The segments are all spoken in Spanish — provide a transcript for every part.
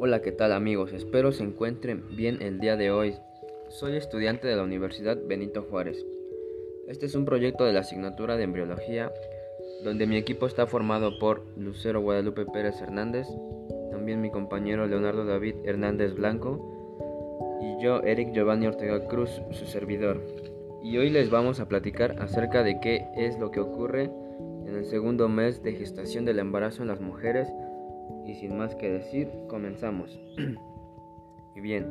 Hola, ¿qué tal amigos? Espero se encuentren bien el día de hoy. Soy estudiante de la Universidad Benito Juárez. Este es un proyecto de la asignatura de embriología donde mi equipo está formado por Lucero Guadalupe Pérez Hernández, también mi compañero Leonardo David Hernández Blanco y yo, Eric Giovanni Ortega Cruz, su servidor. Y hoy les vamos a platicar acerca de qué es lo que ocurre en el segundo mes de gestación del embarazo en las mujeres y sin más que decir, comenzamos. y bien,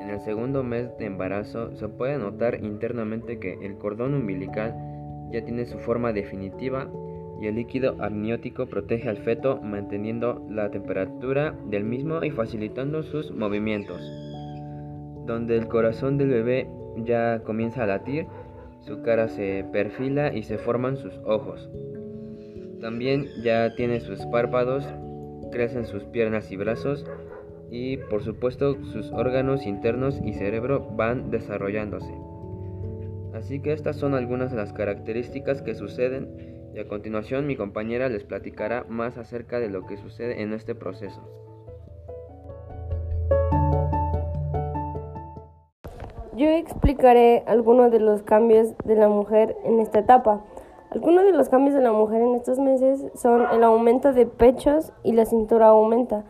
en el segundo mes de embarazo se puede notar internamente que el cordón umbilical ya tiene su forma definitiva y el líquido amniótico protege al feto manteniendo la temperatura del mismo y facilitando sus movimientos. Donde el corazón del bebé ya comienza a latir, su cara se perfila y se forman sus ojos. También ya tiene sus párpados crecen sus piernas y brazos y por supuesto sus órganos internos y cerebro van desarrollándose. Así que estas son algunas de las características que suceden y a continuación mi compañera les platicará más acerca de lo que sucede en este proceso. Yo explicaré algunos de los cambios de la mujer en esta etapa. Algunos de los cambios de la mujer en estos meses son el aumento de pechos y la cintura aumenta.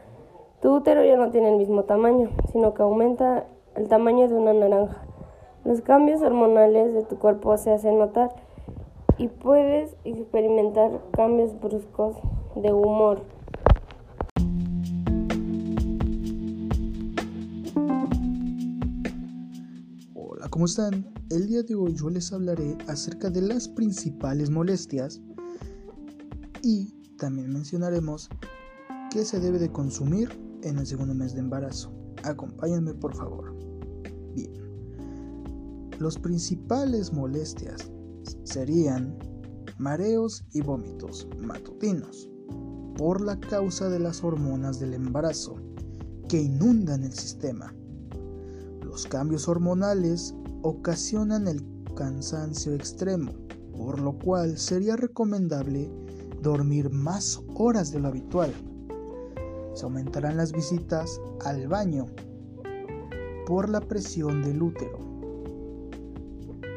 Tu útero ya no tiene el mismo tamaño, sino que aumenta el tamaño de una naranja. Los cambios hormonales de tu cuerpo se hacen notar y puedes experimentar cambios bruscos de humor. ¿Cómo están? El día de hoy yo les hablaré acerca de las principales molestias y también mencionaremos qué se debe de consumir en el segundo mes de embarazo. Acompáñenme por favor. Bien. Los principales molestias serían mareos y vómitos matutinos por la causa de las hormonas del embarazo que inundan el sistema. Los cambios hormonales ocasionan el cansancio extremo, por lo cual sería recomendable dormir más horas de lo habitual. Se aumentarán las visitas al baño por la presión del útero.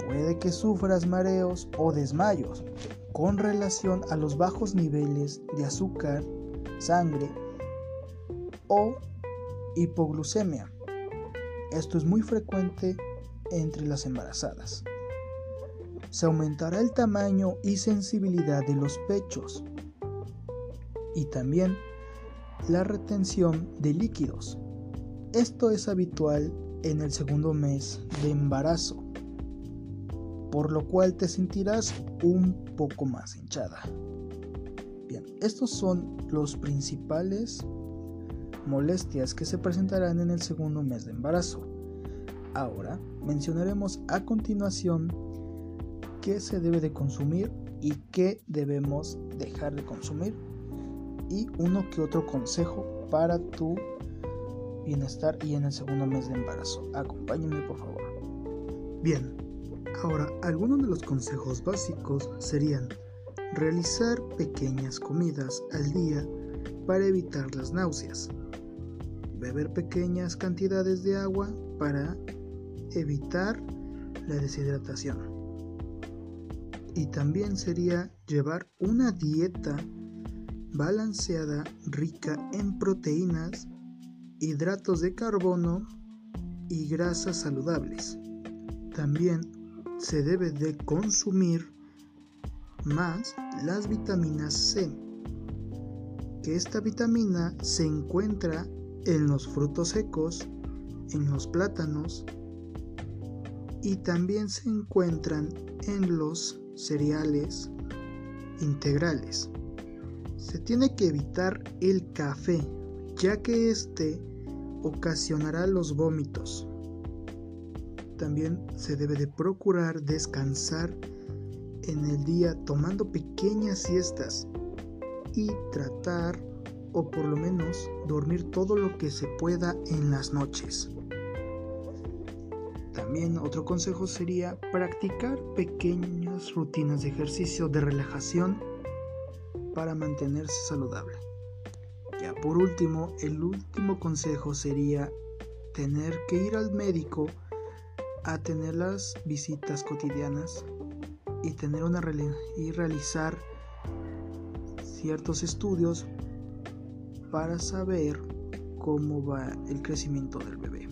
Puede que sufras mareos o desmayos con relación a los bajos niveles de azúcar, sangre o hipoglucemia. Esto es muy frecuente entre las embarazadas. Se aumentará el tamaño y sensibilidad de los pechos y también la retención de líquidos. Esto es habitual en el segundo mes de embarazo, por lo cual te sentirás un poco más hinchada. Bien, estos son los principales molestias que se presentarán en el segundo mes de embarazo. Ahora mencionaremos a continuación qué se debe de consumir y qué debemos dejar de consumir y uno que otro consejo para tu bienestar y en el segundo mes de embarazo. Acompáñenme por favor. Bien, ahora algunos de los consejos básicos serían realizar pequeñas comidas al día para evitar las náuseas, beber pequeñas cantidades de agua para evitar la deshidratación. Y también sería llevar una dieta balanceada rica en proteínas, hidratos de carbono y grasas saludables. También se debe de consumir más las vitaminas C, que esta vitamina se encuentra en los frutos secos, en los plátanos, y también se encuentran en los cereales integrales. Se tiene que evitar el café, ya que este ocasionará los vómitos. También se debe de procurar descansar en el día tomando pequeñas siestas y tratar o por lo menos dormir todo lo que se pueda en las noches. También otro consejo sería practicar pequeñas rutinas de ejercicio de relajación para mantenerse saludable. Ya por último, el último consejo sería tener que ir al médico a tener las visitas cotidianas y tener una y realizar ciertos estudios para saber cómo va el crecimiento del bebé.